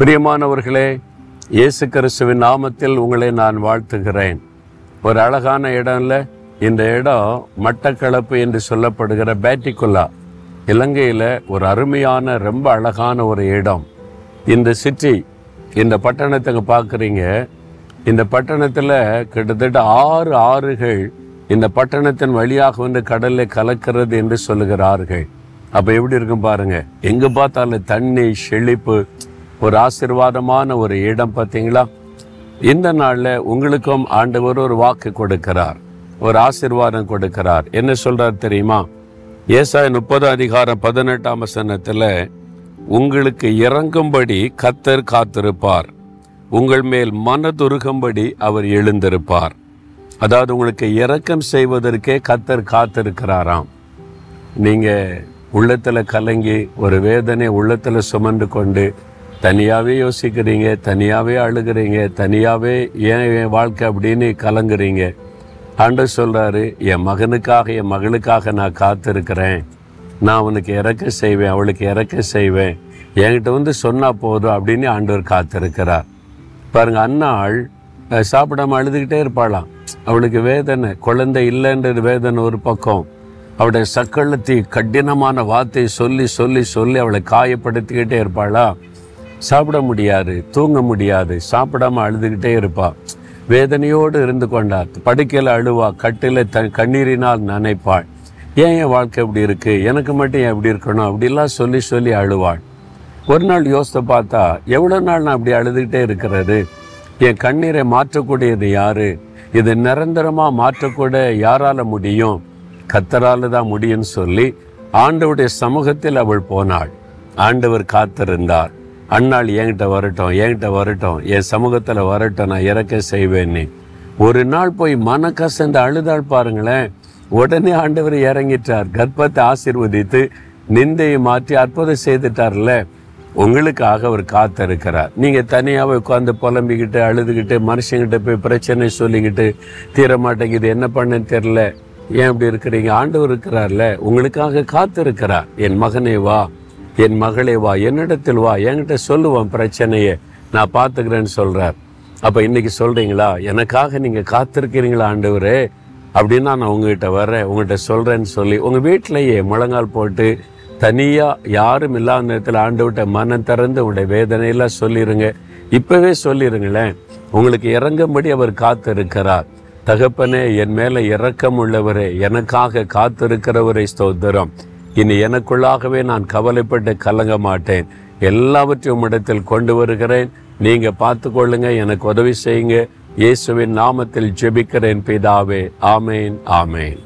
பிரியமானவர்களே இயேசு கிறிஸ்துவின் நாமத்தில் உங்களை நான் வாழ்த்துகிறேன். ஒரு அழகான இடம்ல இந்த இடம் மட்டக்களப்பு என்று சொல்லப்படுகிற பேட்டிக்குல்லா இலங்கையில் ஒரு அருமையான ரொம்ப அழகான ஒரு இடம். இந்த சிட்டி இந்த பட்டணத்தை பார்க்குறீங்க. இந்த பட்டணத்தில் கிட்டத்தட்ட ஆறு ஆறுகள் இந்த பட்டணத்தின் வழியாக வந்து கடலில் கலக்கிறது என்று சொல்லுகிறார்கள். அப்போ எப்படி இருக்கும் பாருங்கள் எங்கே பார்த்தாலும் தண்ணி செழிப்பு ஒரு ஆசிர்வாதமான ஒரு இடம் பார்த்தீங்களா? இந்த நாளில் உங்களுக்கும் ஆண்டவர் ஒரு வாக்கு கொடுக்கிறார் ஒரு ஆசீர்வாதம் கொடுக்கிறார். என்ன சொல்கிறார் தெரியுமா? ஏசாய் முப்பது அதிகாரம் பதினெட்டாம் வசனத்தில் உங்களுக்கு இறங்கும்படி கத்தர் காத்திருப்பார். உங்கள் மேல் மனதுருகும்படி அவர் எழுந்திருப்பார். அதாவது உங்களுக்கு இறக்கம் செய்வதற்கே கத்தர் காத்திருக்கிறாராம். நீங்கள் உள்ளத்தில் கலங்கி ஒரு வேதனை உள்ளத்தில் சுமந்து கொண்டு தனியாகவே யோசிக்கிறீங்க தனியாகவே அழுகிறீங்க தனியாகவே ஏன் என் வாழ்க்கை அப்படின்னு கலங்குறீங்க. ஆண்டவர் சொல்கிறாரு என் மகனுக்காக என் மகளுக்காக நான் காத்திருக்கிறேன். நான் அவனுக்கு இறக்க செய்வேன் அவளுக்கு இறக்க செய்வேன். என்கிட்ட வந்து சொன்னால் போதும் அப்படின்னு ஆண்டவர் காத்திருக்கிறார். பாருங்கள் அன்னாள் அஹ், சாப்பிடாம அழுதுகிட்டே இருப்பாளாம். அவளுக்கு வேதனை குழந்தை இல்லைன்றது வேதனை ஒரு பக்கம். அவளுடைய சக்களத்தை கடினமான வார்த்தையை சொல்லி சொல்லி சொல்லி அவளை காயப்படுத்திக்கிட்டே இருப்பாளா சாப்பிட முடியாது தூங்க முடியாது சாப்பிடாம அழுதுகிட்டே இருப்பா. வேதனையோடு இருந்து கொண்டார் படுக்கையில் அழுவா கட்டில த கண்ணீரினால் நனைப்பாள். ஏன் என் வாழ்க்கை இப்படி இருக்கு? எனக்கு மட்டும் ஏன் இப்படி இருக்கணும்? அப்படிலாம் சொல்லி சொல்லி அழுவாள். ஒரு நாள் யோசித்து பார்த்தா எவ்வளோ நாள் நான் அப்படி அழுதுகிட்டே இருக்கிறது? என் கண்ணீரை மாற்றக்கூடியது யாரு? இது நிரந்தரமாக மாற்றக்கூட யாரால முடியும்? கத்தரால தான் முடியும்னு சொல்லி ஆண்டவருடைய சமூகத்தில் அவள் போனாள். ஆண்டவர் காத்திருந்தார். அண்ணாள் என்கிட்ட வரட்டும் என்கிட்ட வரட்டும் என் சமூகத்தில் வரட்டும் நான் இறக்க செய்வேன்னு ஒரு நாள் போய் மன கசந்து அழுதாள் பாருங்களேன். உடனே ஆண்டவர் இறங்கிட்டார். கர்ப்பத்தை ஆசிர்வதித்து நிந்தையை மாற்றி அற்புதம் செய்துட்டார்ல. உங்களுக்காக அவர் காத்திருக்கிறார். நீங்கள் தனியாக உட்காந்து புலம்பிக்கிட்டு அழுதுகிட்டு மனுஷங்கிட்ட போய் பிரச்சனை சொல்லிக்கிட்டு தீர மாட்டேங்குது என்ன பண்ணுன்னு தெரில ஏன் இப்படி இருக்கிறீங்க? ஆண்டவர் இருக்கிறார்ல. உங்களுக்காக காத்திருக்கிறார். என் மகனே வா. என் மகளே வா என்னிடத்தில் வா என்கிட்ட சொல்லுவான் பிரச்சனையை. நான் பார்த்துக்கிறேன்னு சொல்கிறார் அப்போ இன்னைக்கு சொல்கிறீங்களா எனக்காக நீங்கள் காத்திருக்கிறீங்களா ஆண்டவரே? அப்படின்னா நான் உங்ககிட்ட வர்றேன் உங்கள்கிட்ட சொல்கிறேன்னு சொல்லி உங்கள் வீட்டிலேயே முழங்கால் போட்டு தனியாக யாரும் இல்லாத நேரத்தில் ஆண்டவர்கிட்ட மனம் திறந்து உங்களுடைய வேதனையெல்லாம் சொல்லிடுங்க இப்போவே சொல்லிடுங்களேன் உங்களுக்கு இறங்கும்படி அவர் காத்திருக்கிறார். தகப்பனே என் மேலே இரக்கம் உள்ளவரே எனக்காக காத்திருக்கிறவரை ஸ்தோத்திரம். இனி எனக்குள்ளாகவே நான் கவலைப்பட்டு கலங்க மாட்டேன். எல்லாவற்றையும் இடத்தில் கொண்டு வருகிறேன். நீங்க பார்த்து கொள்ளுங்க எனக்கு உதவி செய்யுங்க. இயேசுவின் நாமத்தில் ஜெபிக்கிறேன் பிதாவே. ஆமேன் ஆமேன்.